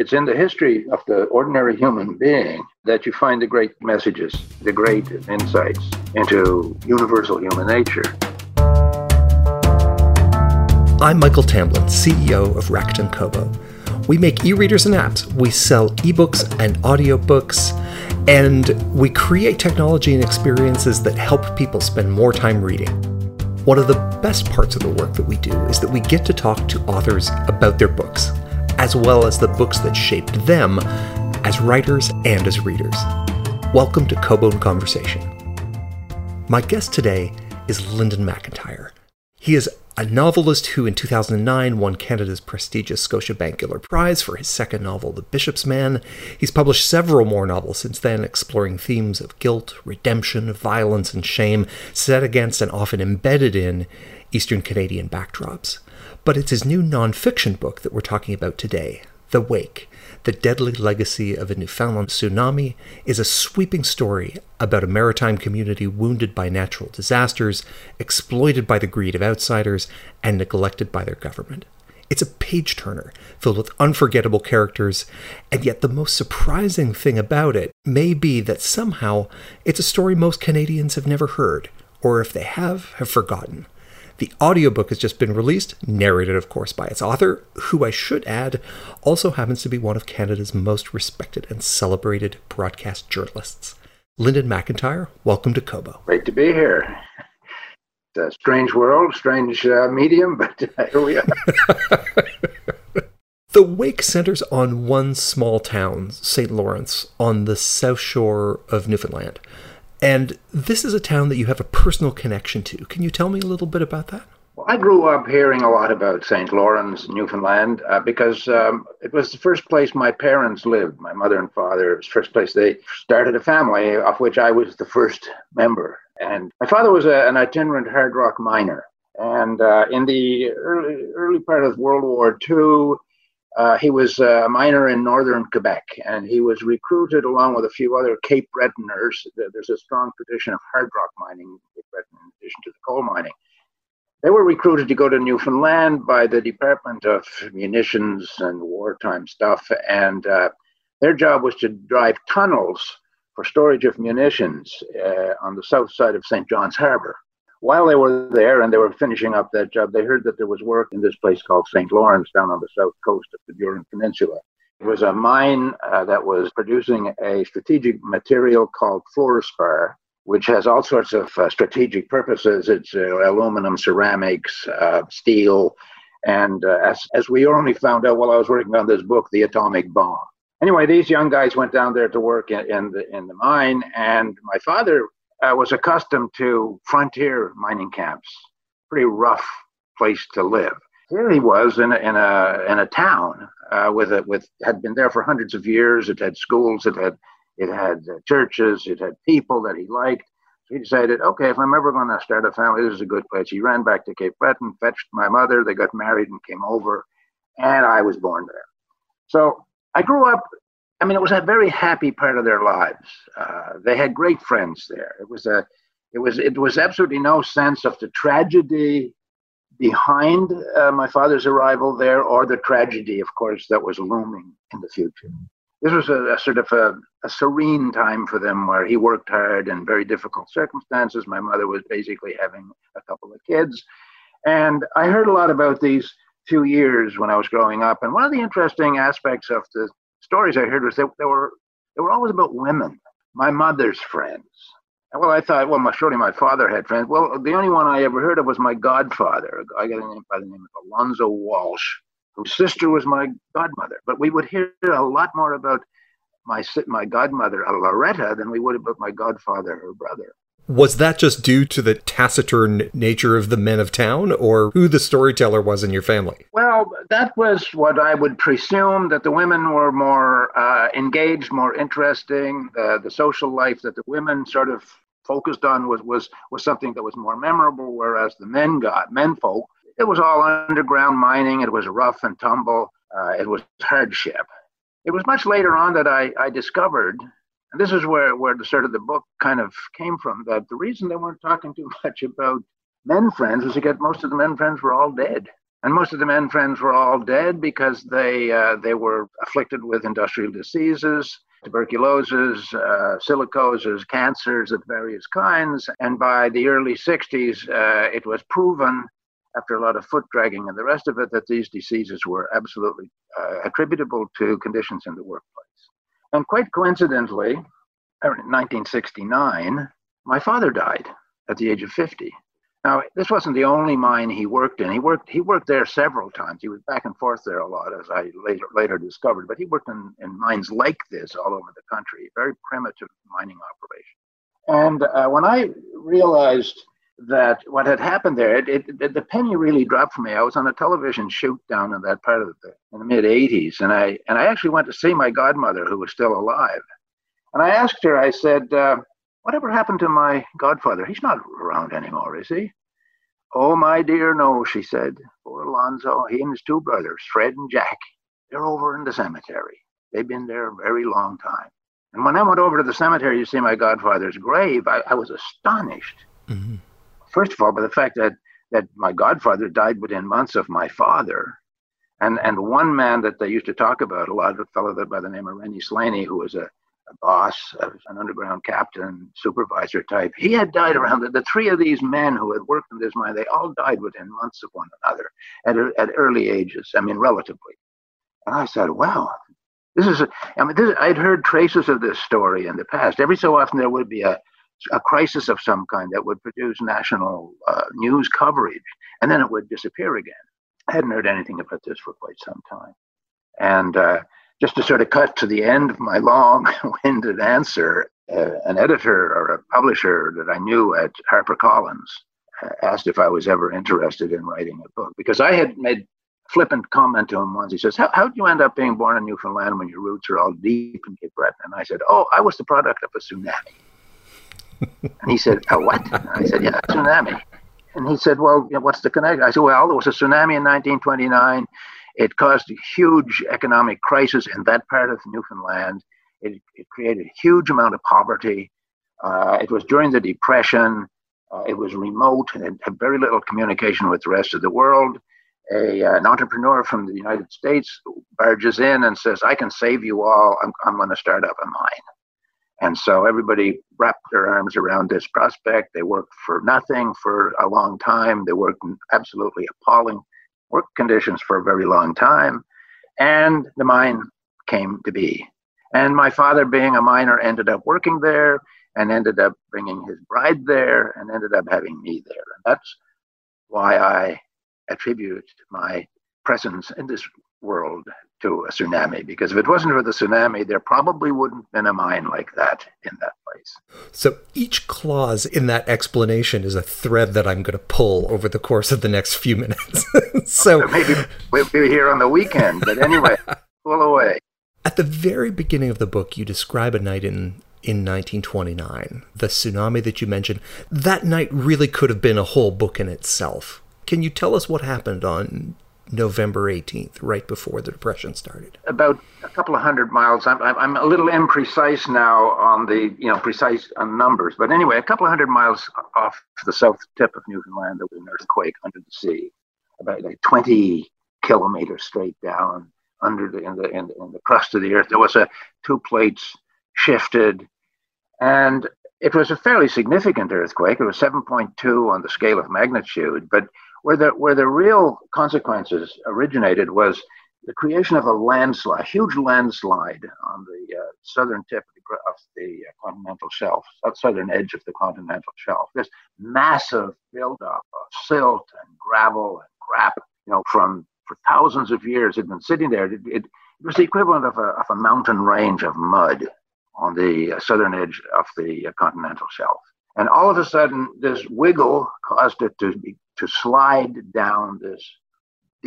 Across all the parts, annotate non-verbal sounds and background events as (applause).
it's in the history of the ordinary human being that you find the great messages, the great insights into universal human nature. I'm Michael Tamblyn, CEO of Rakuten Kobo. We make e readers and apps, we sell ebooks and audiobooks, and we create technology and experiences that help people spend more time reading. One of the best parts of the work that we do is that we get to talk to authors about their books, as well as the books that shaped them as writers and as readers. Welcome to Kobo Conversation. My guest today is Linden MacIntyre. He is a novelist who in 2009 won Canada's prestigious Scotiabank Giller Prize for his second novel, The Bishop's Man. He's published several more novels since then, exploring themes of guilt, redemption, violence, and shame, set against and often embedded in Eastern Canadian backdrops. But it's his new nonfiction book that we're talking about today, The Wake the Deadly Legacy of a Newfoundland Tsunami is a sweeping story about a maritime community wounded by natural disasters, exploited by the greed of outsiders, and neglected by their government. It's a page turner filled with unforgettable characters, and yet the most surprising thing about it may be that somehow it's a story most Canadians have never heard, or if they have, have forgotten. The audiobook has just been released, narrated, of course, by its author, who I should add also happens to be one of Canada's most respected and celebrated broadcast journalists. Linden MacIntyre, welcome to Kobo. Great to be here. It's a strange world, strange uh, medium, but uh, here we are. (laughs) the wake centers on one small town, St. Lawrence, on the south shore of Newfoundland. And this is a town that you have a personal connection to. Can you tell me a little bit about that? Well, I grew up hearing a lot about St. Lawrence, Newfoundland, uh, because um, it was the first place my parents lived. My mother and father, it was the first place they started a family, of which I was the first member. And my father was a, an itinerant hard rock miner. And uh, in the early, early part of World War II, uh, he was a miner in northern Quebec, and he was recruited along with a few other Cape Bretoners. There's a strong tradition of hard rock mining in in addition to the coal mining. They were recruited to go to Newfoundland by the Department of Munitions and Wartime Stuff, and uh, their job was to drive tunnels for storage of munitions uh, on the south side of St. John's Harbor while they were there and they were finishing up that job, they heard that there was work in this place called St. Lawrence down on the south coast of the Burin Peninsula. It was a mine uh, that was producing a strategic material called fluorspar, which has all sorts of uh, strategic purposes. It's uh, aluminum, ceramics, uh, steel, and uh, as, as we only found out while I was working on this book, the atomic bomb. Anyway, these young guys went down there to work in, in the in the mine, and my father uh, was accustomed to frontier mining camps, pretty rough place to live. Here he was in a, in a, in a town uh, with a, with had been there for hundreds of years. It had schools, it had it had uh, churches, it had people that he liked. So he decided, okay, if I'm ever going to start a family, this is a good place. He ran back to Cape Breton, fetched my mother. They got married and came over, and I was born there. So I grew up I mean, it was a very happy part of their lives. Uh, they had great friends there. It was a, it was, it was absolutely no sense of the tragedy behind uh, my father's arrival there, or the tragedy, of course, that was looming in the future. This was a, a sort of a, a serene time for them, where he worked hard in very difficult circumstances. My mother was basically having a couple of kids, and I heard a lot about these few years when I was growing up. And one of the interesting aspects of the stories I heard was that they were they were always about women. My mother's friends. Well, I thought, well, my, surely my father had friends. Well, the only one I ever heard of was my godfather, guy got a name by the name of Alonzo Walsh, whose sister was my godmother. But we would hear a lot more about my my godmother, Loretta, than we would about my godfather, her brother. Was that just due to the taciturn nature of the men of town, or who the storyteller was in your family? Well, that was what I would presume that the women were more uh, engaged, more interesting. Uh, the social life that the women sort of focused on was, was, was something that was more memorable, whereas the men got, men folk, it was all underground mining, it was rough and tumble, uh, it was hardship. It was much later on that I, I discovered and this is where, where the sort of the book kind of came from that the reason they weren't talking too (laughs) much about men friends was because most of the men friends were all dead. And most of the men friends were all dead because they, uh, they were afflicted with industrial diseases, tuberculosis, uh, silicoses, cancers of various kinds. And by the early 60s, uh, it was proven after a lot of foot dragging and the rest of it that these diseases were absolutely uh, attributable to conditions in the workplace. And quite coincidentally, in 1969, my father died at the age of 50. Now, this wasn't the only mine he worked in. He worked he worked there several times. He was back and forth there a lot, as I later later discovered. But he worked in, in mines like this all over the country, very primitive mining operation. And uh, when I realized that what had happened there, it, it, the penny really dropped for me. I was on a television shoot down in that part of the in the mid '80s, and I and I actually went to see my godmother, who was still alive. And I asked her, I said, uh, "Whatever happened to my godfather? He's not around anymore, is he?" Oh, my dear, no, she said. Poor Alonzo, he and his two brothers, Fred and Jack, they're over in the cemetery. They've been there a very long time. And when I went over to the cemetery to see my godfather's grave, I, I was astonished. Mm-hmm first of all, by the fact that that my godfather died within months of my father. And and one man that they used to talk about a lot, a fellow that by the name of Rennie Slaney, who was a, a boss, an underground captain, supervisor type, he had died around the, the three of these men who had worked in this mine, they all died within months of one another at, at early ages, I mean, relatively. And I said, wow, this is, a, I mean, this, I'd heard traces of this story in the past. Every so often there would be a, a crisis of some kind that would produce national uh, news coverage, and then it would disappear again. I hadn't heard anything about this for quite some time. And uh, just to sort of cut to the end of my long winded answer, uh, an editor or a publisher that I knew at HarperCollins uh, asked if I was ever interested in writing a book because I had made flippant comment to him once. He says, how, how did you end up being born in Newfoundland when your roots are all deep in Cape Breton? And I said, Oh, I was the product of a tsunami he said, "A what?" I said, "Yeah, tsunami." And he said, "Well, you know, what's the connection?" I said, "Well, there was a tsunami in 1929. It caused a huge economic crisis in that part of Newfoundland. It, it created a huge amount of poverty. Uh, it was during the Depression. Uh, it was remote and had very little communication with the rest of the world. A, uh, an entrepreneur from the United States barges in and says, I can save you all. I'm, I'm going to start up a mine. And so everybody wrapped their arms around this prospect. They worked for nothing for a long time. They worked in absolutely appalling work conditions for a very long time. And the mine came to be. And my father, being a miner, ended up working there and ended up bringing his bride there and ended up having me there. And that's why I attribute my presence in this world to a tsunami because if it wasn't for the tsunami, there probably wouldn't have been a mine like that in that place. So each clause in that explanation is a thread that I'm going to pull over the course of the next few minutes. (laughs) so maybe we'll be here on the weekend, but anyway, (laughs) pull away. At the very beginning of the book, you describe a night in in 1929, the tsunami that you mentioned. That night really could have been a whole book in itself. Can you tell us what happened on November 18th, right before the Depression started? About a couple of hundred miles. I'm, I'm a little imprecise now on the, you know, precise on numbers. But anyway, a couple of hundred miles off the south tip of Newfoundland, there was an earthquake under the sea, about like 20 kilometers straight down under the in the, in in the crust of the earth. There was a two plates shifted. And it was a fairly significant earthquake. It was 7.2 on the scale of magnitude, but where the where the real consequences originated was the creation of a landslide, a huge landslide on the uh, southern tip of the, of the uh, continental shelf, southern edge of the continental shelf. This massive buildup of silt and gravel and crap, you know, from for thousands of years had been sitting there. It, it, it was the equivalent of a, of a mountain range of mud on the uh, southern edge of the uh, continental shelf. And all of a sudden, this wiggle caused it to be to slide down this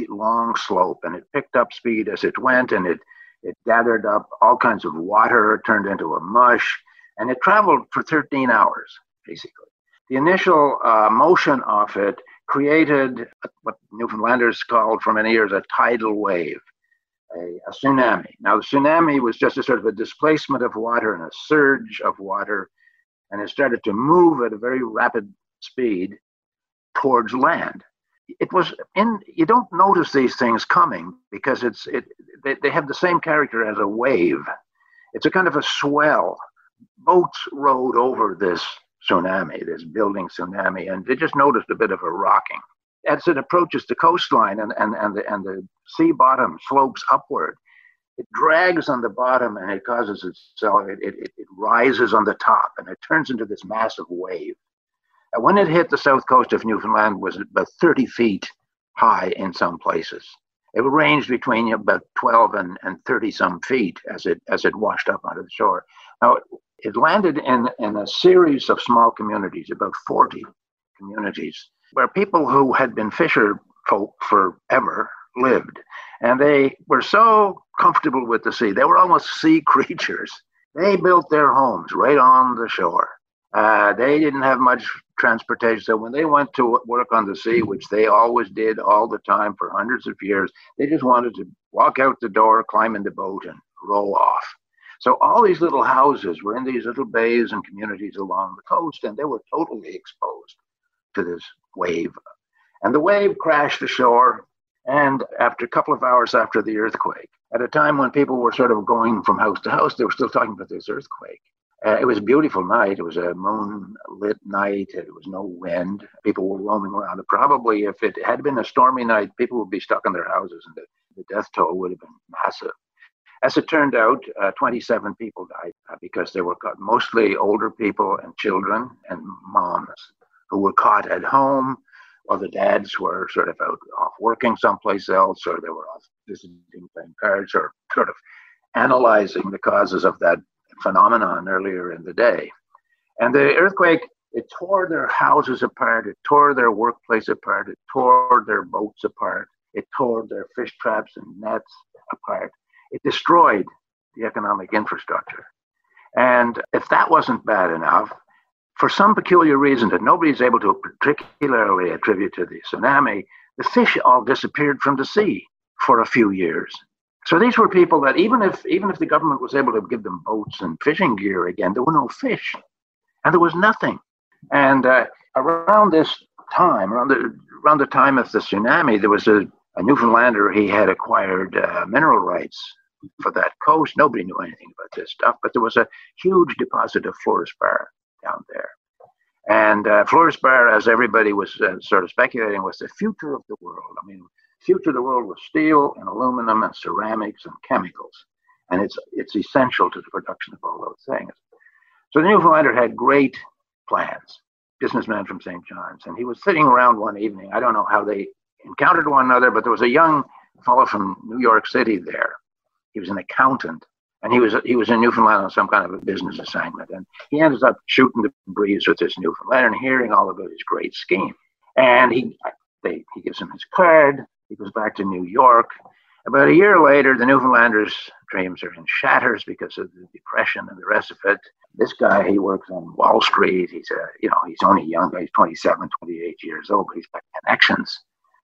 long slope, and it picked up speed as it went, and it it gathered up all kinds of water, turned into a mush, and it traveled for 13 hours basically. The initial uh, motion of it created what Newfoundlanders called for many years a tidal wave, a, a, tsunami. Now, the tsunami was just a sort of a displacement of water and a surge of water, and it started to move at a very rapid speed towards land. it was in you don't notice these things coming because it's it they, they have the same character as a wave. It's a kind of a swell. Boats rode over this tsunami this building tsunami and they just noticed a bit of a rocking. As it approaches the coastline and and and the, and the sea bottom slopes upward it drags on the bottom and it causes itself it, it, it rises on the top and it turns into this massive wave when it hit the south coast of Newfoundland was about 30 feet high in some places. It ranged between about 12 and, and 30 some feet as it as it washed up onto the shore. Now it landed in, in a series of small communities, about 40 communities, where people who had been fisher folk forever lived. And they were so comfortable with the sea. They were almost (laughs) sea creatures. They built their homes right on the shore. Uh, they didn't have much transportation. So when they went to work on the sea, which they always did all the time for hundreds of years, they just wanted to walk out the door, climb in the boat, and roll off. So all these little houses were in these little bays and communities along the coast, and they were totally exposed to this wave. And the wave crashed ashore. And after a couple of hours after the earthquake, at a time when people were sort of going from house to house, they were still talking about this earthquake. Uh, it was a beautiful night. It was a moonlit night. It was no wind. People were roaming around. Probably, if it had been a stormy night, people would be stuck in their houses, and the, the death toll would have been massive. As it turned out, uh, 27 people died uh, because they were caught, mostly older people and children and moms who were caught at home while the dads were sort of out off working someplace else or they were off visiting playing cards or sort of analyzing the causes of that phenomenon earlier in the day. And the earthquake, it tore their houses apart, it tore their workplace apart, it tore their boats apart, it tore their fish traps and nets apart. It destroyed the economic infrastructure. And if that wasn't bad enough, for some peculiar reason that nobody's able to particularly attribute to the tsunami, the fish all disappeared from the sea for a few years. So these were people that even if even if the government was able to give them boats and fishing gear again, there were no fish, and there was nothing. And uh, around this time, around the around the time of the tsunami, there was a, a Newfoundlander. He had acquired uh, mineral rights for that coast. Nobody knew anything about this stuff, but there was a huge deposit of fluorspar down there. And uh, fluorspar, as everybody was uh, sort of speculating, was the future of the world. I mean, future of the world was steel and aluminum and ceramics and chemicals. And it's, it's essential to the production of all those things. So the Newfoundlander had great plans, businessman from St. John's. And he was sitting around one evening. I don't know how they encountered one another, but there was a young fellow from New York City there. He was an accountant. And he was he was in Newfoundland on some kind of a business assignment, and he ends up shooting the breeze with this Newfoundlander and hearing all about his great scheme. And he they, he gives him his card. He goes back to New York. About a year later, the Newfoundlanders' dreams are in shatters because of the depression and the rest of it. This guy, he works on Wall Street. He's a, you know, he's only young. He's 27, 28 years old, but he's got connections.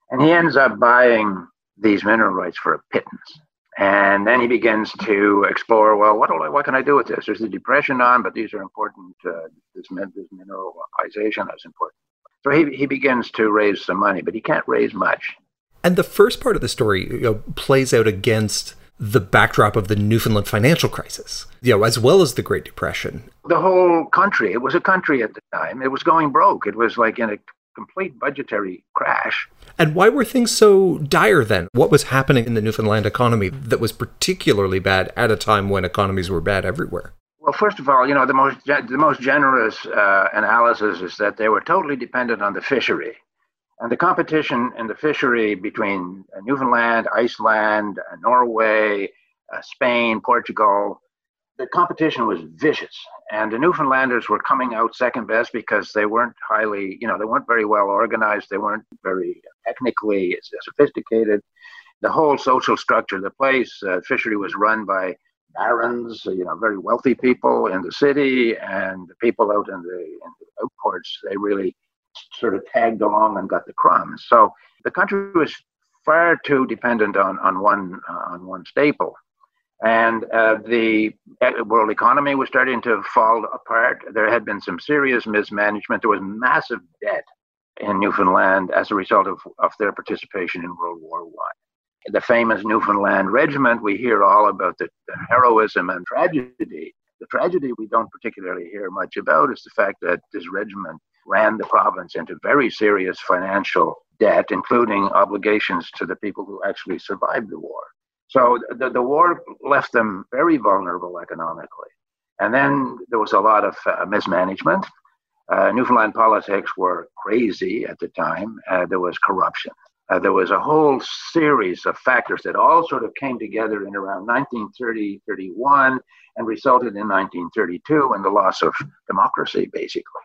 And he ends up buying these mineral rights for a pittance. And then he begins to explore, well, what, I, what can I do with this? There's the depression on, but these are important. Uh, this, this mineralization is important. So he, he begins to raise some money, but he can't raise much. And the first part of the story you know, plays out against the backdrop of the Newfoundland financial crisis, you know, as well as the Great Depression. The whole country, it was a country at the time, it was going broke. It was like in a complete budgetary crash. And why were things so dire then? What was happening in the Newfoundland economy that was particularly bad at a time when economies were bad everywhere? Well, first of all, you know, the most, the most generous uh, analysis is that they were totally dependent on the fishery. And the competition in the fishery between uh, Newfoundland, Iceland, uh, Norway, uh, Spain, Portugal, the competition was vicious. And the Newfoundlanders were coming out second best because they weren't highly, you know, they weren't very well organized. They weren't very technically sophisticated. The whole social structure of the place, uh, fishery was run by barons, you know, very wealthy people in the city, and the people out in the, in the outports, they really sort of tagged along and got the crumbs. So the country was far too dependent on on one uh, on one staple, and uh, the world economy was starting to fall apart. There had been some serious mismanagement. There was massive debt in Newfoundland as a result of, of their participation in World War One. The famous Newfoundland Regiment, we hear all about the, the heroism and tragedy. The tragedy we don't particularly hear much about is the fact that this regiment ran the province into very serious financial debt, including obligations to the people who actually survived the war. So the, the war left them very vulnerable economically. And then there was a lot of uh, mismanagement. Uh, Newfoundland politics were crazy at the time. Uh, there was corruption. Uh, there was a whole series of factors that all sort of came together in around 1930 31 and resulted in 1932 in the loss of democracy, basically.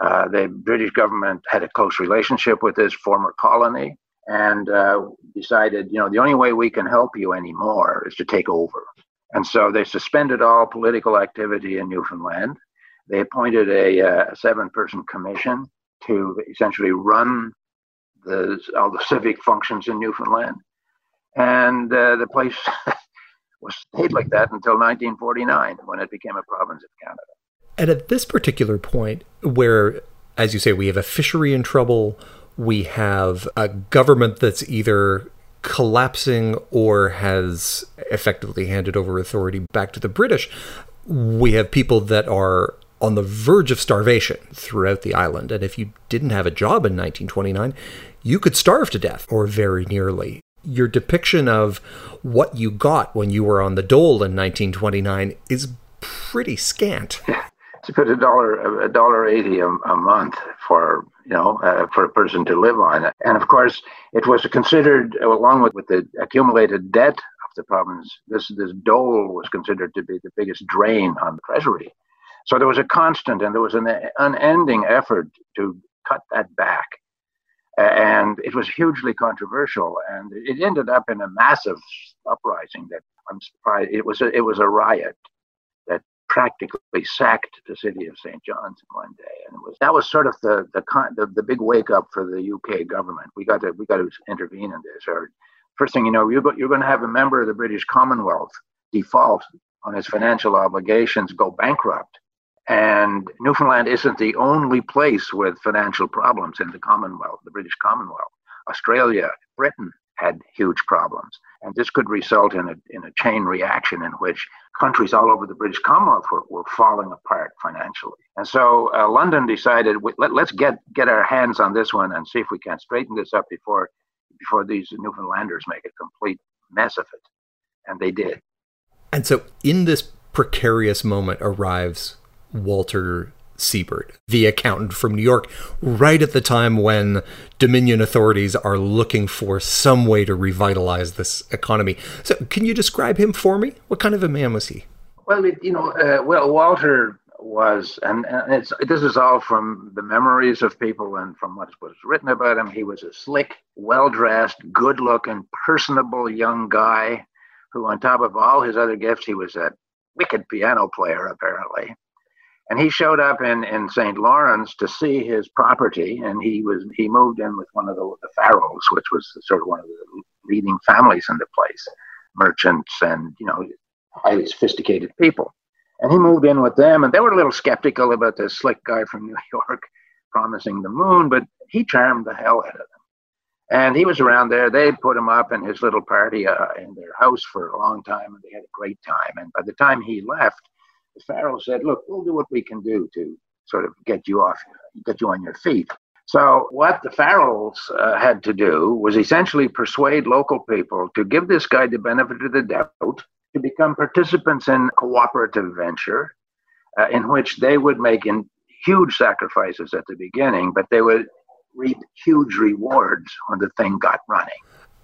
Uh, the British government had a close relationship with this former colony and uh, decided, you know, the only way we can help you anymore is to take over. And so they suspended all political activity in Newfoundland. They appointed a, uh, seven person commission to essentially run the, all the civic functions in Newfoundland. And uh, the place (laughs) was stayed like that until 1949 when it became a province of Canada. And at this particular point, where, as you say, we have a fishery in trouble, we have a government that's either collapsing or has effectively handed over authority back to the British, we have people that are on the verge of starvation throughout the island. And if you didn't have a job in 1929, you could starve to death or very nearly. Your depiction of what you got when you were on the dole in 1929 is pretty scant. To put a dollar a dollar eighty a, a month for you know uh, for a person to live on. And of course it was considered along with, with the accumulated debt of the province this this dole was considered to be the biggest drain on the treasury. So there was a constant and there was an unending effort to cut that back. And it was hugely controversial and it ended up in a massive uprising that i'm surprised it was a, it was a riot practically sacked the city of St. John's one day, and it was that was sort of the the the, the big wake up for the UK government. We got to we got to intervene in this. Or first thing you know, you're you're going to have a member of the British Commonwealth default on his financial obligations, go bankrupt. And Newfoundland isn't the only place with financial problems in the Commonwealth, the British Commonwealth. Australia, Britain, had huge problems. And this could result in a, in a chain reaction in which countries all over the British Commonwealth were, were falling apart financially. And so uh, London decided, let, let's get, get our hands on this one and see if we can straighten this up before, before these Newfoundlanders make a complete mess of it. And they did. And so in this precarious moment arrives Walter Siebert, the accountant from New York, right at the time when Dominion authorities are looking for some way to revitalize this economy. So, can you describe him for me? What kind of a man was he? Well, it, you know, uh, well, Walter was, and, and it's this is all from the memories of people and from what was written about him. He was a slick, well-dressed, good-looking, personable young guy who, on top of all his other gifts, he was a wicked piano player, apparently and he showed up in, in St. Lawrence to see his property, and he was he moved in with one of the, the Farrells, which was sort of one of the leading families in the place, merchants and you know highly sophisticated people. And he moved in with them, and they were a little skeptical about this slick guy from (laughs) New York promising the moon, but he charmed the hell out of them. And he was around there. They put him up in his little party uh, in their house for a long time, and they had a great time. And by the time he left, Farrell said, look, we'll do what we can do to sort of get you off, get you on your feet. So, what the Farrells uh, had to do was essentially persuade local people to give this guy the benefit of the doubt, to become participants in cooperative venture, uh, in which they would make in huge sacrifices at the beginning, but they would reap huge rewards when the thing got running.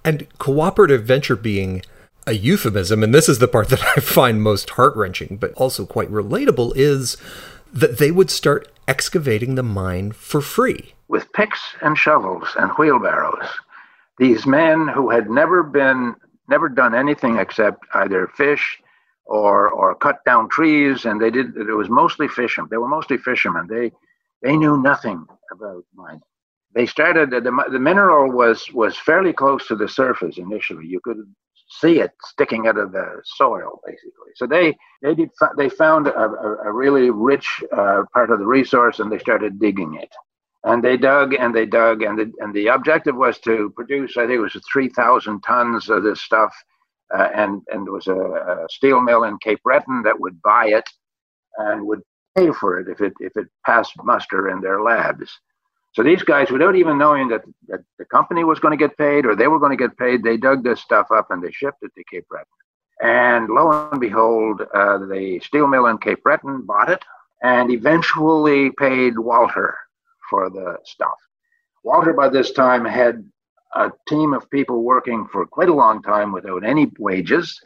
And cooperative venture being a euphemism, and this is the part that I find most heart wrenching, but also quite relatable, is that they would start excavating the mine for free. With picks and shovels and wheelbarrows, these men who had never been, never done anything except either fish or, or cut down trees, and they did, it was mostly fishermen. They were mostly fishermen. They, they knew nothing about mining. They started, the, the mineral was, was fairly close to the surface initially. You could see it sticking out of the soil, basically. So they they did they found a, a really rich uh, part of the resource and they started digging it. And they dug and they dug, and the, and the objective was to produce, I think it was 3,000 tons of this stuff. Uh, and, and there was a, a steel mill in Cape Breton that would buy it and would pay for it if it if it passed muster in their labs. So these guys, without even knowing that, that the company was going to get paid or they were going to get paid, they dug this stuff up and they shipped it to Cape Breton. And lo and behold, uh, the steel mill in Cape Breton bought it and eventually paid Walter for the stuff. Walter, by this time, had a team of people working for quite a long time without any wages.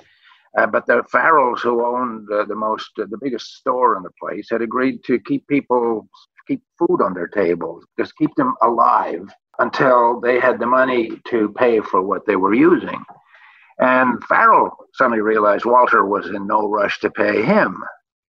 Uh, but the Farrells, who owned uh, the most, uh, the biggest store in the place, had agreed to keep people, keep food on their tables, just keep them alive until they had the money to pay for what they were using. And Farrell suddenly realized Walter was in no rush to pay him.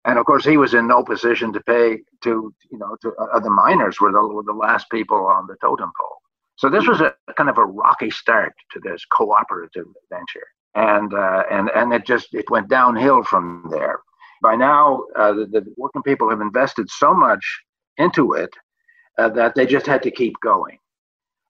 And of course, he was in no position to pay to, you know, to uh, the miners were the, were the last people on the totem pole. So this was a kind of a rocky start to this cooperative venture and uh, and and it just it went downhill from there. By now, uh, the, the, working people have invested so much into it uh, that they just had to keep going.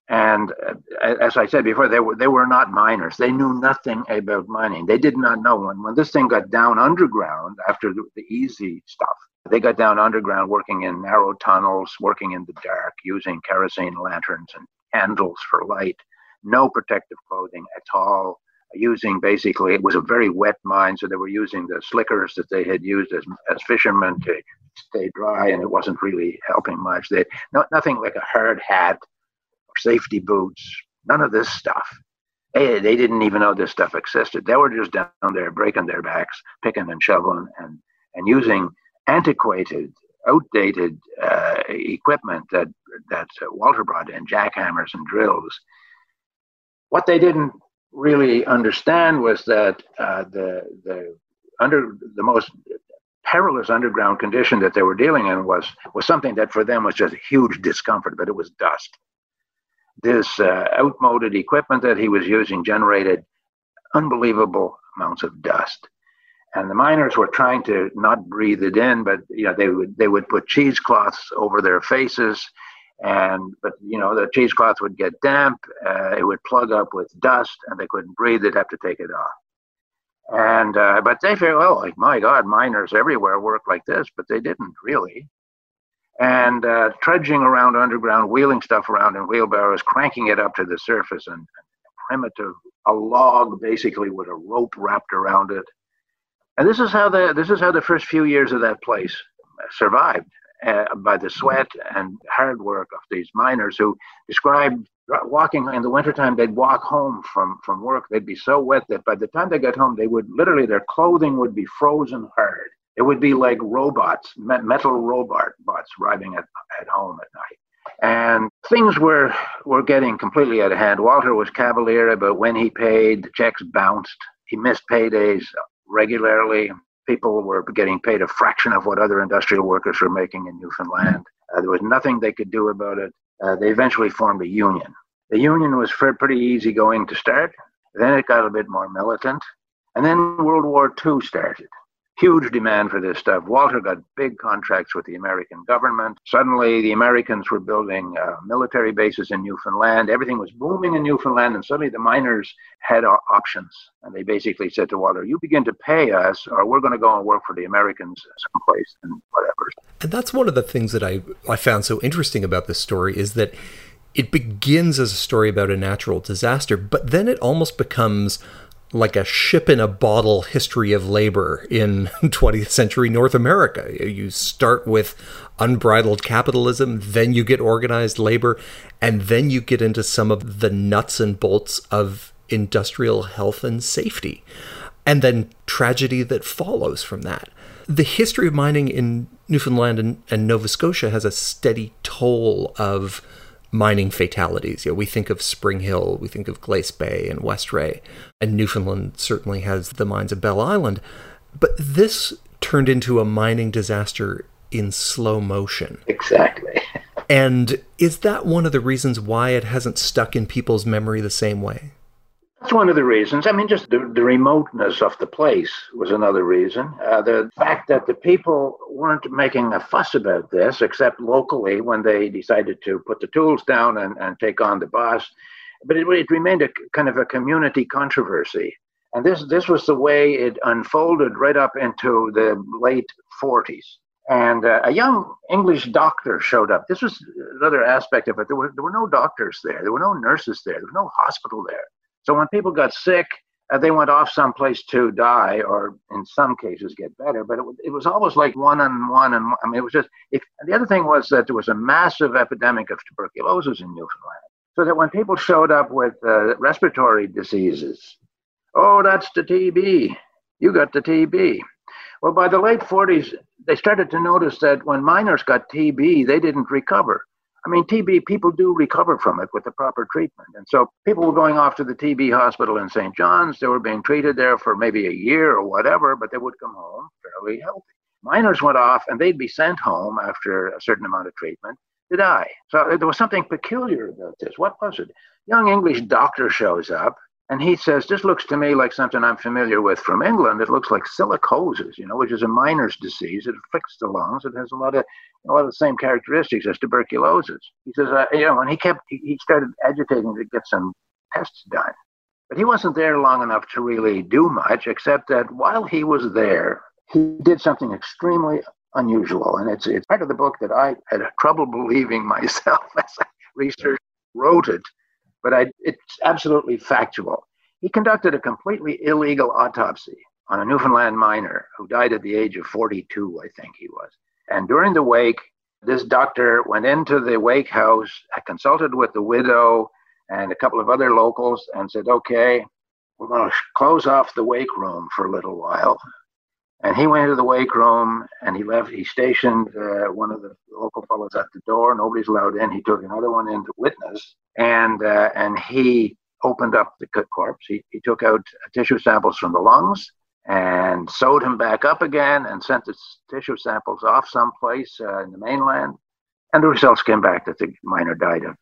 And uh, as I said before, they were they were not miners. They knew nothing about mining. They did not know when when this thing got down underground after the, the easy stuff. They got down underground, working in narrow tunnels, working in the dark, using kerosene lanterns and candles for light. No protective clothing at all using basically it was a very wet mine, so they were using the slickers that they had used as as fishermen to stay dry, and it wasn't really helping much. They no, nothing like a hard hat or safety boots, none of this stuff. They, they didn't even know this stuff existed. They were just down there breaking their backs, picking and shoveling, and and using antiquated, outdated uh, equipment that that Walter brought in, jackhammers and drills. What they didn't really understand was that uh, the the under the most perilous underground condition that they were dealing in was was something that for them was just huge discomfort, but it was dust. This uh, outmoded equipment that he was using generated unbelievable amounts of dust, and the miners were trying to not breathe it in, but you know they would they would put cheesecloths over their faces and but you know the cheesecloth would get damp uh, it would plug up with dust and they couldn't breathe they'd have to take it off and uh, but they feel well like my god miners everywhere work like this but they didn't really. And uh, trudging around underground wheeling stuff around in wheelbarrows cranking it up to the surface and, and primitive a log basically with a rope wrapped around it. And this is how the this is how the first few years of that place survived uh, by the sweat and hard work of these miners who described walking in the wintertime they'd walk home from from work. They'd be so wet that by the time they got home they would literally their clothing would be frozen hard. It would be like robots metal robot bots arriving at, at home at night. And things were were getting completely out of hand. Walter was cavalier about when he paid. The checks bounced. He missed paydays regularly. People were getting paid a fraction of what other industrial workers were making in Newfoundland. Uh, there was nothing they could do about it. Uh, they eventually formed a union. The union was pretty easygoing to start. Then it got a bit more militant. And then World War II started huge demand for this stuff. Walter got big contracts with the American government. Suddenly, the Americans were building uh, military bases in Newfoundland. Everything was booming in Newfoundland, and suddenly the miners had uh, options. And they basically said to Walter, You begin to pay us, or we're going to go and work for the Americans someplace and whatever. And that's one of the things that I, I found so interesting about this story is that it begins as a story about a natural disaster, but then it almost becomes like a ship in a bottle history of labor in (laughs) 20th century North America. You start with unbridled capitalism, then you get organized labor, and then you get into some of the nuts and bolts of industrial health and safety, and then tragedy that follows from that. The history of mining in Newfoundland and, and Nova Scotia has a steady toll of mining fatalities. You know, we think of Springhill, we think of Glace Bay and Westray, and Newfoundland certainly has the mines of Bell Island. But this turned into a mining disaster in slow motion. Exactly. (laughs) and is that one of the reasons why it hasn't stuck in people's memory the same way? That's one of the reasons. I mean, just the, the remoteness of the place was another reason. Uh, the fact that the people weren't making a fuss about this, except locally when they decided to put the tools down and, and take on the boss. But it, it remained a kind of a community controversy. And this, this was the way it unfolded right up into the late 40s. And uh, a young English doctor showed up. This was another aspect of it. There were, there were no doctors there, there were no nurses there, there was no hospital there. So when people got sick, uh, they went off someplace to die, or in some cases get better. But it, it was always like one on one, and I mean, it was just. The other thing was that there was a massive epidemic of tuberculosis in Newfoundland, so that when people showed up with uh, respiratory diseases, oh, that's the TB. You got the TB. Well, by the late 40s, they started to notice that when miners got TB, they didn't recover. I mean, TB, people do recover from it with the proper treatment. And so people were going off to the TB hospital in St. John's. They were being treated there for maybe a year or whatever, but they would come home fairly healthy. Miners went off and they'd be sent home after a certain amount of treatment to die. So there was something peculiar about this. What was it? Young English doctor shows up and he says, This looks to me like something I'm familiar with from England. It looks like silicosis, you know, which is a miner's disease. It afflicts the lungs. It has a lot of a lot of the same characteristics as tuberculosis. He says, uh, you know, and he kept he started agitating to get some tests done. But he wasn't there long enough to really do much, except that while he was there, he did something extremely unusual. And it's it's part of the book that I had trouble believing (laughs) myself as I researched, wrote it but I, it's absolutely factual. He conducted a completely illegal autopsy on a Newfoundland miner who died at the age of 42, I think he was. And during the wake, this doctor went into the wake house, consulted with the widow and a couple of other locals, and said, okay, we're going to close off the wake room for a little while. And he went into the wake room and he left. He stationed uh, one of the local fellows at the door. Nobody's allowed in. He took another one in to witness, and uh, and he opened up the corpse. He, he took out tissue samples from the lungs and sewed him back up again and sent the tissue samples off someplace uh, in the mainland. And the results came back that the miner died of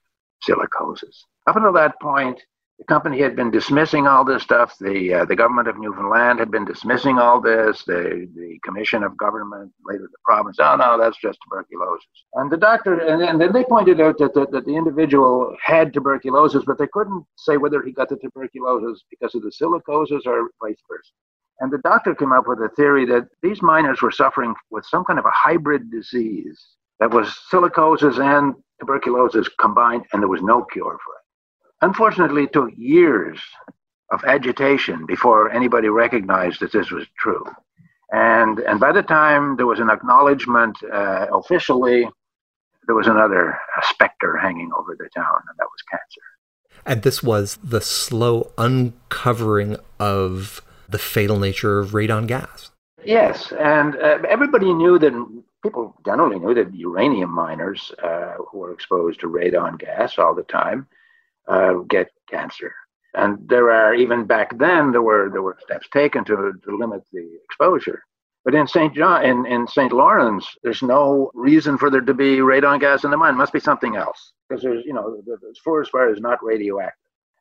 silicosis. Up until that point, the company had been dismissing all this stuff. The uh, the government of Newfoundland had been dismissing all this. The the commission of government, later the province. Oh no, that's just tuberculosis. And the doctor, and then, and then they pointed out that the, that the individual had tuberculosis, but they couldn't say whether he got the tuberculosis because of the silicosis or vice versa. And the doctor came up with a theory that these miners were suffering with some kind of a hybrid disease that was silicosis and tuberculosis combined, and there was no cure for it. Unfortunately, it took years of agitation before anybody recognized that this was true. And, and by the time there was an acknowledgement uh, officially, there was another specter hanging over the town, and that was cancer. And this was the slow uncovering of the fatal nature of radon gas. Yes, and uh, everybody knew that people generally knew that uranium miners uh, who were exposed to radon gas all the time uh, get cancer. And there are even back then there were there were steps taken to, to limit the exposure. But in St. John in, in St. Lawrence, there's no reason for there to be radon gas in the mine. It must be something else. Because there's, you know, the, the forest fire is not radioactive.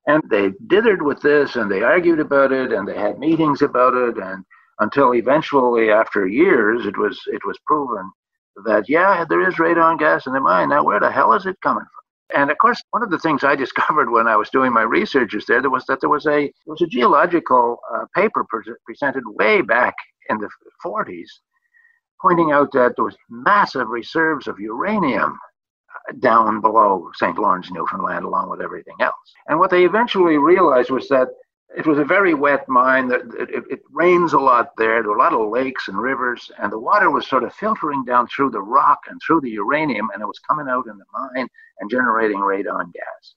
And they dithered with this and they argued about it and they had meetings about it and until eventually after years it was it was proven that yeah, there is radon gas in the mine. Now where the hell is it coming from? And of course, one of the things I (laughs) discovered when I was doing my researches there, there was that there was a there was a geological uh, paper pre- presented way back in the 40s, pointing out that there was massive reserves of uranium uh, down below St. Lawrence, Newfoundland, along with everything else. And what they eventually realized was that it was a very wet mine. It, it, rains a lot there. There were a lot of lakes and rivers, and the water was sort of filtering down through the rock and through the uranium, and it was coming out in the mine and generating radon gas.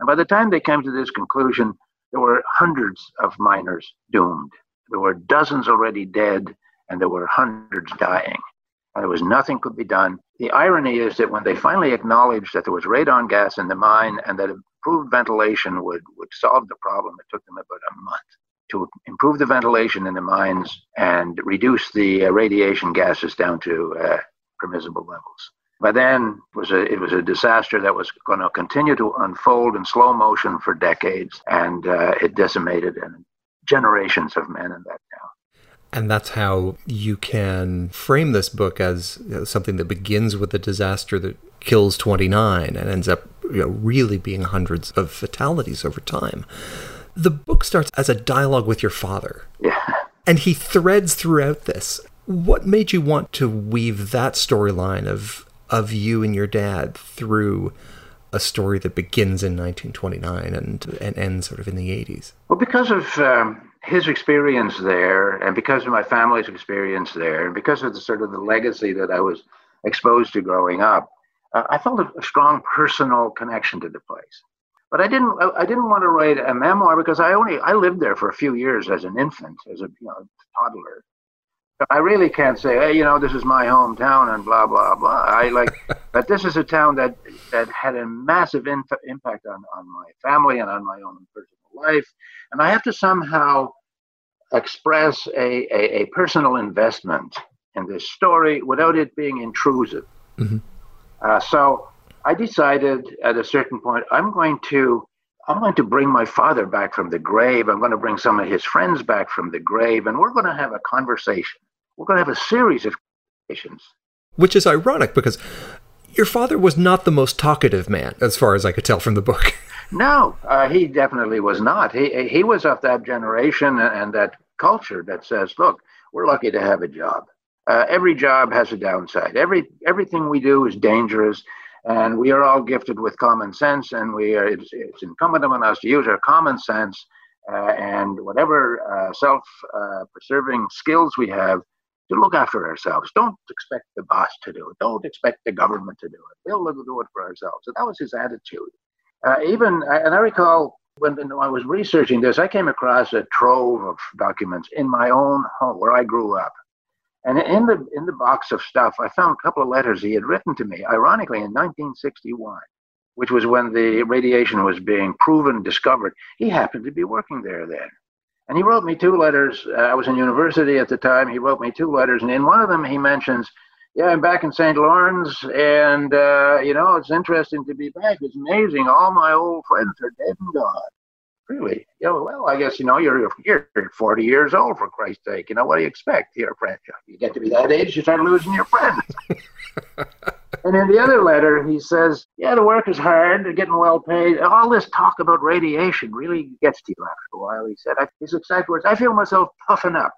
And by the time they came to this conclusion, there were hundreds of miners doomed. There were dozens already dead, and there were hundreds dying. And there was nothing could be done. The irony is that when they finally acknowledged that there was radon gas in the mine and that improved ventilation would, would solve the problem. It took them about a month to improve the ventilation in the mines and reduce the uh, radiation gases down to uh, permissible levels. By then it was a it was a disaster that was going to continue to unfold in slow motion for decades, and uh, it decimated and generations of men in that town. And that's how you can frame this book as something that begins with a disaster that kills 29 and ends up you know, really being hundreds of fatalities over time. The book starts as a dialogue with your father. Yeah. And he threads throughout this. What made you want to weave that storyline of of you and your dad through a story that begins in 1929 and and ends sort of in the 80s? Well, because of um, his experience there, and because of my family's experience there, and because of the sort of the legacy that I was exposed to growing up, uh, I felt a, a, strong personal connection to the place. But I didn't. I, I didn't want to write a memoir because I only I lived there for a few years as an infant, as a you know toddler. I really can't say, hey, you know, this is my hometown and blah blah blah. I like, (laughs) but this is a town that that had a massive in, impact on on my family and on my own personal life, and I have to somehow express a a, a personal investment in this story without it being intrusive. Mm-hmm. Uh, so I decided at a certain point, I'm going to I'm going to bring my father back from the grave. I'm going to bring some of his friends back from the grave, and we're going to have a conversation. We're going to have a series of conversations. Which is ironic because your father was not the most talkative man, as far as I could tell from the book. (laughs) no, uh, he definitely was not. He he was of that generation and that culture that says, "Look, we're lucky to have a job. Uh, every job has a downside. Every everything we do is dangerous." And we are all gifted with common sense, and we are, it's, it's incumbent on us to use our common sense uh, and whatever uh, self uh, skills we have to look after ourselves. Don't expect the boss to do it. Don't expect the government to do it. We'll do it for ourselves. And that was his attitude. Uh, even, and I recall when I was researching this, I came across a trove of documents in my own home where I grew up. And in the in the box of stuff, I found a couple of letters he had written to me, ironically in 1961, which was when the radiation was being proven discovered. He happened to be working there then. And he wrote me two letters. Uh, I was in university at the time. He wrote me two letters, and in one of them he mentions, "Yeah, I'm back in St. Lawrence, and uh, you know it's interesting to be back. It's amazing. All my old friends are dead and gone." Really? Know, well, I guess, you know, you're, you're 40 years old, for Christ's sake. You know, what do you expect? You're friend. You get to be that age, you start losing your friends. (laughs) and in the other letter, he says, yeah, the work is hard, they're getting well paid. All this talk about radiation really gets to you after a while. He said, his exact words, I feel myself puffing up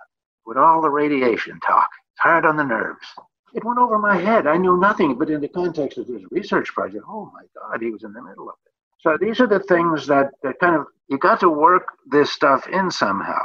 with all the radiation talk. It's hard on the nerves. It went over my head. I knew nothing, but in the context of this research project, oh my God, he was in the middle of it. So these are the things that, that kind of you got to work this stuff in somehow.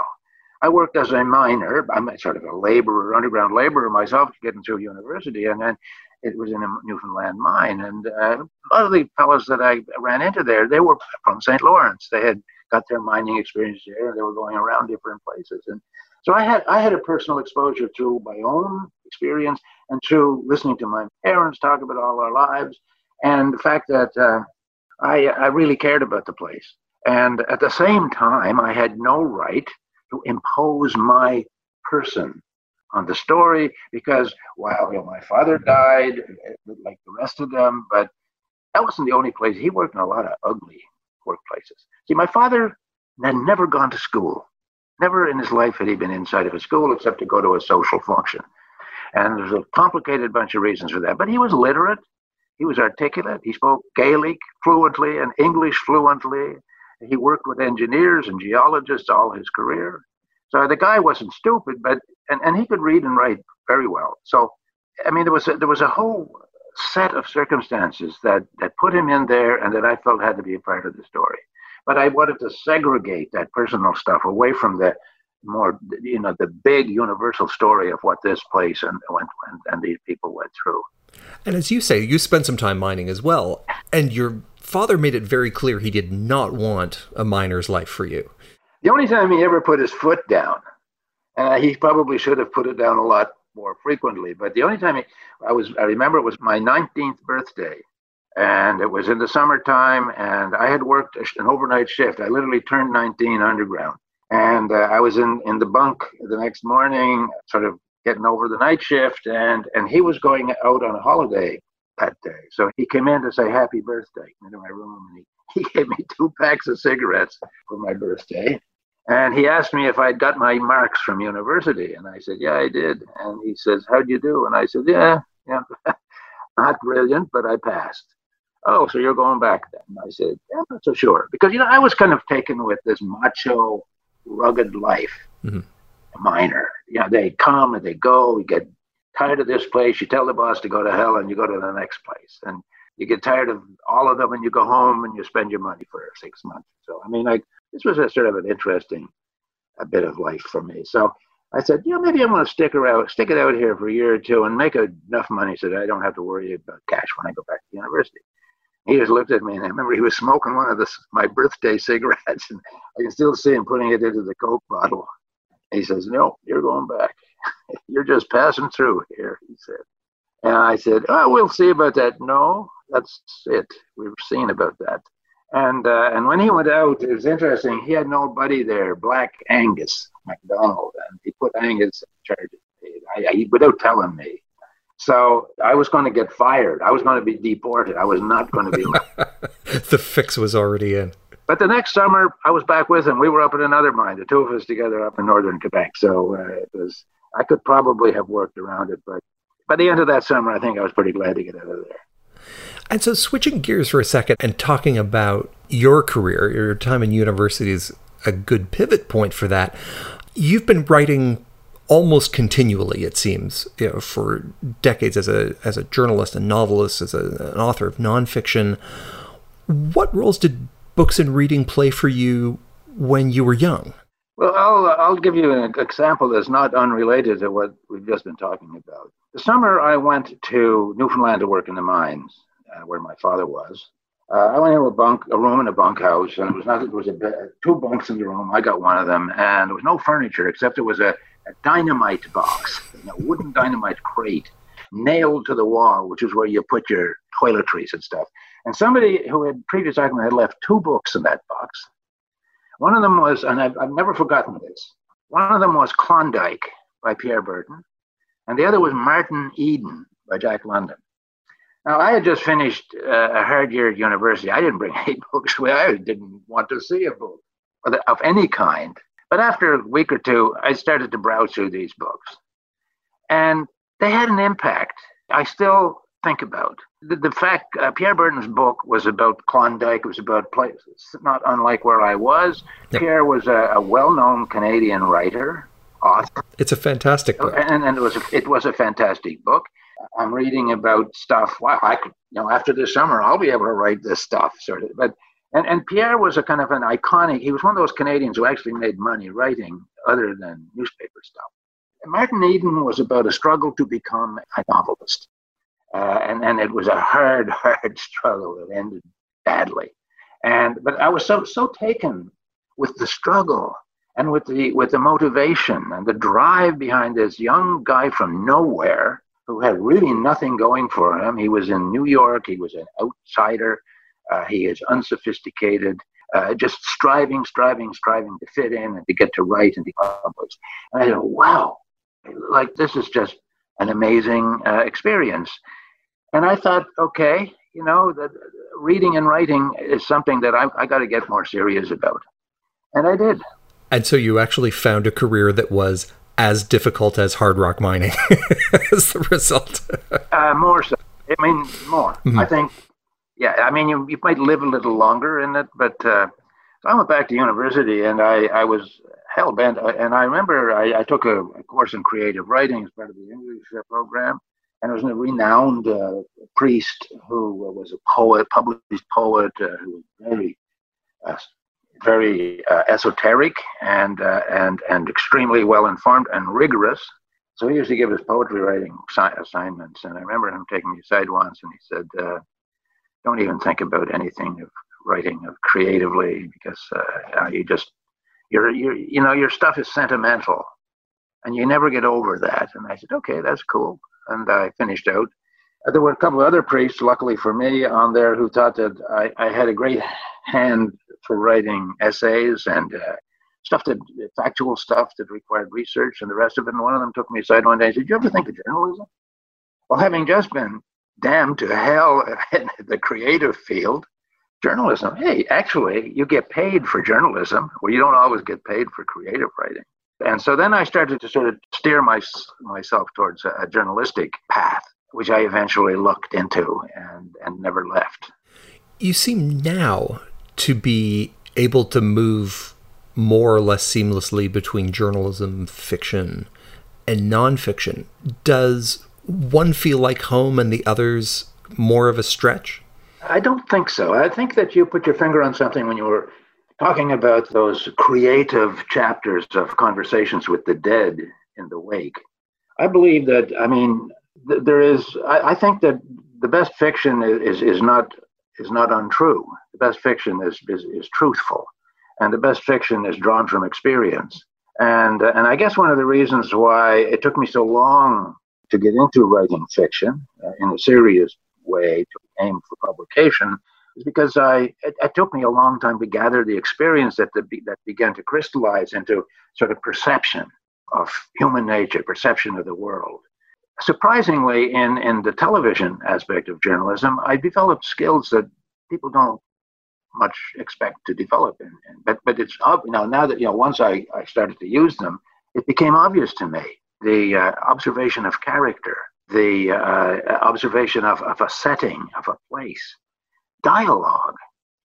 I worked as a miner. I'm sort of a laborer, underground laborer myself, getting through university, and then it was in a Newfoundland mine. And uh, a lot of the fellows that I ran into there, they were from St. Lawrence. They had got their mining experience there. They were going around different places, and so I had I had a personal exposure through my own experience and through listening to my parents talk about all our lives, and the fact that uh, I, I really cared about the place. And at the same time, I had no right to impose my person on the story because while you know, my father died, like the rest of them, but that wasn't the only place. He worked in a lot of ugly workplaces. See, my father had never gone to school. Never in his life had he been inside of a school except to go to a social function. And there's a complicated bunch of reasons for that. But he was literate. He was articulate. He spoke Gaelic fluently and English fluently. He worked with engineers and geologists all his career. So the guy wasn't stupid, but and, and he could read and write very well. So I mean, there was a, there was a whole set of circumstances that that put him in there, and that I felt had to be a part of the story. But I wanted to segregate that personal stuff away from the more, you know, the big universal story of what this place and and, and these people went through. And as you say, you spent some time mining as well, and your father made it very clear he did not want a miner's life for you. The only time he ever put his foot down, uh, he probably should have put it down a lot more frequently, but the only time he, I was, I remember it was my 19th birthday, and it was in the summertime, and I had worked an overnight shift. I literally turned 19 underground, and uh, I was in in the bunk the next morning, sort of getting over the night shift, and and he was going out on a holiday that day. So he came in to say happy birthday into my room and he, (laughs) he gave me two packs of cigarettes for my birthday. And he asked me if I'd got my marks from university. And I said, Yeah, I did. And he says, How'd you do? And I said, Yeah, yeah. (laughs) Not brilliant, but I passed. Oh, so you're going back then? I said, Yeah, I'm not so sure. Because, you know, I was kind of taken with this macho, rugged life. Mm-hmm. Miner. You know, they come and they go. You get tired of this place. You tell the boss to go to hell and you go to the next place. And you get tired of all of them and you go home and you spend your money for six months. So, I mean, like, this was a sort of an interesting a bit of life for me. So I said, yeah, maybe I'm going to stick around, stick it out here for a year or two and make enough money so that I don't have to worry about cash when I go back to university. He just looked at me, and I remember he was smoking one of the, my birthday cigarettes, (laughs) and I can still see him putting it into the Coke bottle. He says, "No, you're going back. (laughs) you're just passing through here," he said. And I said, "Oh, we'll see about that." No, that's it. We've seen about that. And uh, and when he went out, it was interesting. He had no buddy there, Black Angus McDonald, and he put Angus in charge of me I, I, without telling me. So I was going to get fired. I was going to be deported. I was not going to be (laughs) the fix was already in. But the next summer, I was back with him. We were up at another mine, the two of us together up in northern Quebec. So uh, it was. I could probably have worked around it, but by the end of that summer, I think I was pretty glad to get out of there. And so, switching gears for a second and talking about your career, your time in university is a good pivot point for that. You've been writing almost continually, it seems, you know, for decades as a as a journalist, a novelist, as a, an author of nonfiction. What roles did books and reading play for you when you were young? Well, I'll I'll give you an example that's not unrelated to what we've just been talking about. The summer I went to Newfoundland to work in the mines, uh, where my father was. Uh, I went into a bunk, a room in a bunkhouse, and it was nothing. There was a bed, two bunks in the room. I got one of them, and there was no furniture except there was a, a dynamite box, a wooden dynamite crate, nailed to the wall, which is where you put your toiletries and stuff. And somebody who had previous argument had left two books in that box. One of them was, and I've, I've never forgotten this. One of them was Klondike by Pierre Berton, and the other was Martin Eden by Jack London. Now, I had just finished uh, a hard year at university. I didn't bring (laughs) any books with I didn't want to see a book of any kind. But after a week or two, I started to browse through these books. And they had an impact. I still think about the, the fact uh, Pierre Berton's book was about Klondike. It was about places not unlike where I was. Yep. Pierre was a, a well-known Canadian writer, author. It's a fantastic book, and, and it was a, it was a fantastic book. I'm reading about stuff. Wow, I could, you know, after this summer, I'll be able to write this stuff, sort of. But and and Pierre was a kind of an iconic. He was one of those Canadians who actually made money writing other than newspaper stuff. Martin Eden was about a struggle to become a novelist, uh, and and it was a hard, (laughs) hard struggle that ended badly. And but I was so so taken with the struggle and with the with the motivation and the drive behind this young guy from nowhere who had really nothing going for him. He was in New York, he was an outsider, uh, he is unsophisticated, uh, just striving, striving, striving to fit in and to get to write and be published. And I thought, wow, like this is just an amazing uh, experience. And I thought, okay, you know, that reading and writing is something that I, I got to get more serious about. And I did. And so you actually found a career that was as difficult as hard rock mining (laughs) as the result. uh, more so. I mean, more. Mm-hmm. I think, yeah, I mean, you, you might live a little longer in it, but uh, I went back to university and I, I was hell bent. And I remember I, I took a, a, course in creative writing as part of the English program. And it was a renowned uh, priest who was a poet, published poet, uh, who was very uh, very uh, esoteric and uh, and and extremely well informed and rigorous. So he used to give us poetry writing assignments, and I remember him taking me aside once, and he said, uh, "Don't even think about anything of writing of creatively, because you just your your you know your stuff is sentimental, and you never get over that." And I said, "Okay, that's cool," and I finished out. There were a couple of other priests, luckily for me, on there who thought that I, I had a great hand for writing essays and uh, stuff that factual stuff that required research and the rest of it. And one of them took me aside one day and said, "Did you ever think of journalism?" Well, having just been damned to hell (laughs) in the creative field, journalism. Hey, actually, you get paid for journalism, where you don't always get paid for creative writing. And so then I started to sort of steer my, myself towards a, a journalistic path, which I eventually looked into and, and never left. You seem now to be able to move more or less seamlessly between journalism, fiction, and nonfiction. Does one feel like home and the others more of a stretch? I don't think so. I think that you put your finger on something when you were talking about those creative chapters of conversations with the dead in the wake. I believe that, I mean, th- there is, I, I, think that the best fiction is, is, not, is not untrue. The best fiction is, is, is truthful. And the best fiction is drawn from experience. And, uh, and I guess one of the reasons why it took me so long to get into writing fiction uh, in a serious way to aim for publication is because I it, it, took me a long time to gather the experience that the, that began to crystallize into sort of perception of human nature, perception of the world. Surprisingly, in in the television aspect of journalism, I developed skills that people don't much expect to develop. But but it's you know now that you know once I, I started to use them, it became obvious to me the uh, observation of character, the uh, observation of, of a setting, of a place, dialogue,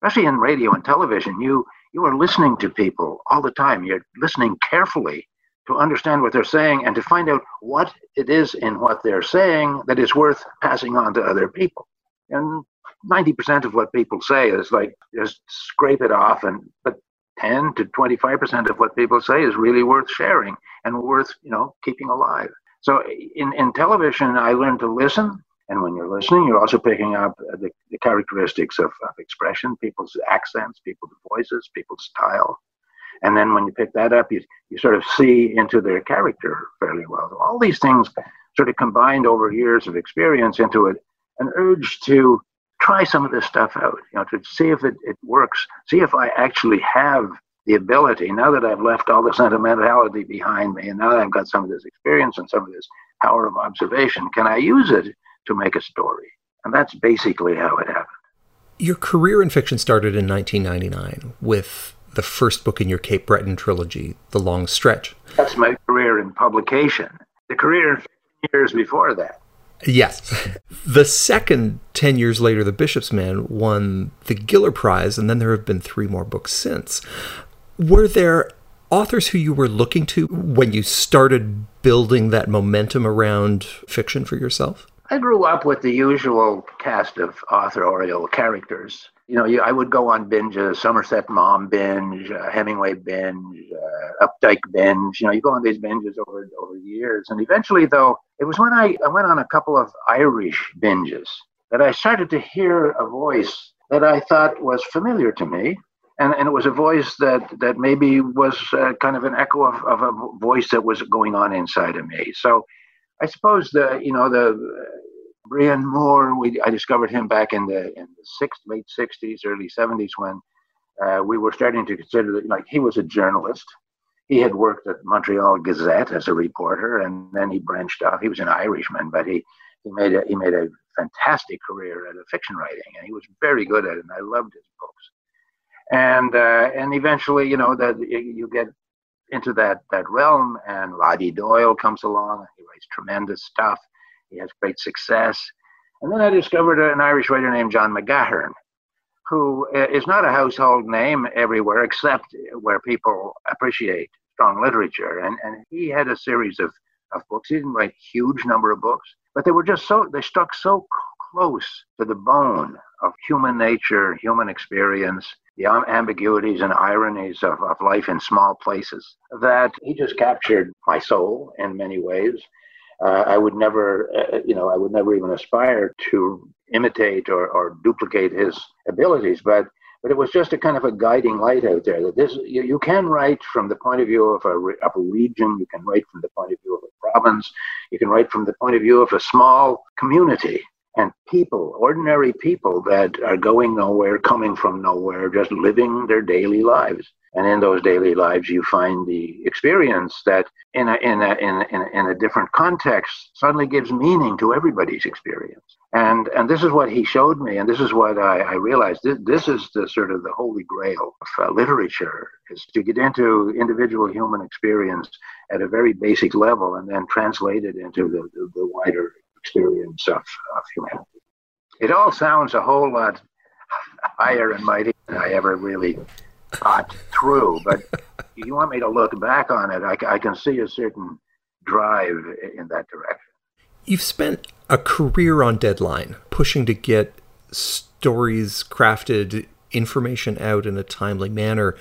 especially in radio and television. You you are listening to people all the time. You're listening carefully to understand what they're saying and to find out what it is in what they're saying that is worth passing on to other people. And 90% of what people say is like just scrape it off and but 10 to 25% of what people say is really worth sharing and worth, you know, keeping alive. So in, in television, I learned to listen. And when you're listening, you're also picking up the, the characteristics of, of expression, people's accents, people's voices, people's style. And then when you pick that up, you, you sort of see into their character fairly well. So all these things sort of combined over years of experience into a, an urge to try some of this stuff out, you know, to see if it, it works, see if I actually have the ability, now that I've left all the sentimentality behind me and now that I've got some of this experience and some of this power of observation, can I use it to make a story? And that's basically how it happened. Your career in fiction started in 1999 with the first book in your Cape Breton trilogy, The Long Stretch. That's my career in publication. The career years before that. Yes. The second, 10 years later, The Bishop's Man won the Giller Prize, and then there have been three more books since. Were there authors who you were looking to when you started building that momentum around fiction for yourself? I grew up with the usual cast of authorial characters. You know, I would go on binges, Somerset Maugham binge, uh, Hemingway binge, uh, Updike binge. You know, you go on these binges over over years, and eventually, though, it was when I, I went on a couple of Irish binges that I started to hear a voice that I thought was familiar to me, and, and it was a voice that that maybe was uh, kind of an echo of, of a voice that was going on inside of me. So I suppose the you know the uh, Brian Moore, we I discovered him back in the in the six, late '60s, early '70s when uh, we were starting to consider that like he was a journalist. He had worked at Montreal Gazette as a reporter, and then he branched off. He was an Irishman, but he he made a he made a fantastic career at fiction writing, and he was very good at it. And I loved his books. And uh, and eventually, you know, that you get into that that realm, and Roddy Doyle comes along. He writes tremendous stuff. He has great success. And then I discovered an Irish writer named John McGahern, who uh, not a household name everywhere except where people appreciate strong literature. And, and he had a series of, of books. He didn't write huge number of books, but they were just so, they stuck so close to the bone of human nature, human experience, the ambiguities and ironies of, of life in small places that he just captured my soul in many ways. Uh, I would never, uh, you know, I would never even aspire to imitate or, or duplicate his abilities, but but it was just a kind of a guiding light out there that this you, you can write from the point of view of a, of a region, you can write from the point of view of a province, you can write from the point of view of a small community and people, ordinary people that are going nowhere, coming from nowhere, just living their daily lives. And in those daily lives, you find the experience that, in a, in a, in a, in a different context, suddenly gives meaning to everybody's experience. And and this is what he showed me, and this is what I, I realized. This, this is the sort of the holy grail of uh, literature: is to get into individual human experience at a very basic level, and then translate it into the, the, the wider experience of, of humanity. It all sounds a whole lot higher and mighty than I ever really thought through. But if you want me to look back on it, I, I can see a certain drive in that direction. You've spent a career on deadline, pushing to get stories crafted, information out in a timely manner.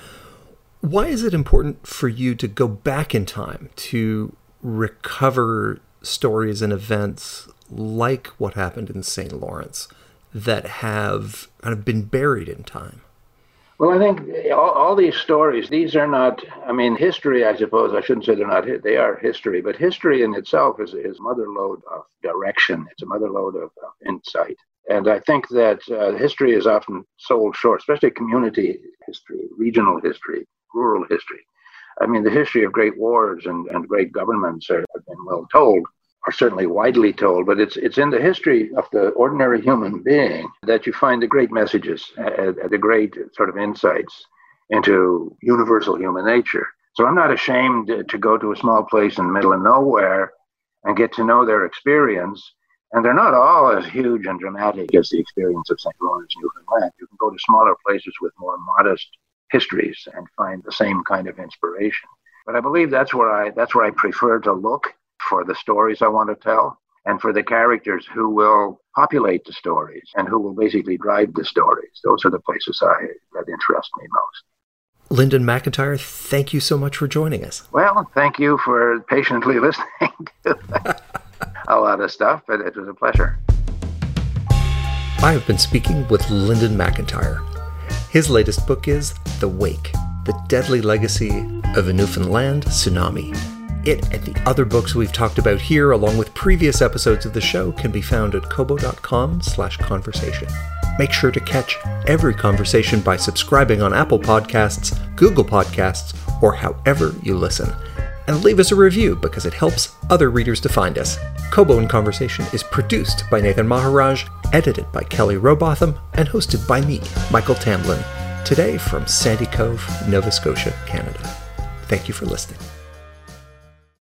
Why is it important for you to go back in time to recover stories and events like what happened in St. Lawrence that have kind of been buried in time? Well, I think all, all, these stories, these are not, I mean, history, I suppose, I shouldn't say they're not, they are history, but history in itself is, is mother lode of direction. It's a mother lode of, of insight. And I think that uh, history is often sold short, especially community history, regional history, rural history. I mean, the history of great wars and, and great governments are, have been well told, are certainly widely told, but it's it's in the history of the ordinary human being that you find the great messages, uh, the great sort of insights into universal human nature. So I'm not ashamed to go to a small place in the middle of nowhere and get to know their experience. And they're not all as huge and dramatic as the experience of St. Lawrence, Newfoundland. You can go to smaller places with more modest histories and find the same kind of inspiration. But I believe that's where I that's where I prefer to look for the stories I want to tell and for the characters who will populate the stories and who will basically drive the stories. Those are the places I, that interest me most. Linden MacIntyre, thank you so much for joining us. Well, thank you for patiently (laughs) listening to a lot of stuff, but it was a pleasure. I have been speaking with Linden MacIntyre. His latest book is The Wake The Deadly Legacy of a Newfoundland Tsunami. It and the other books we've talked about here, along with previous episodes of the show, can be found at kobo.com slash conversation. Make sure to catch every conversation by subscribing on Apple Podcasts, Google Podcasts, or however you listen. And leave us a review because it helps other readers to find us. Kobo in Conversation is produced by Nathan Maharaj, edited by Kelly Robotham, and hosted by me, Michael Tamblyn, today from Sandy Cove, Nova Scotia, Canada. Thank you for listening.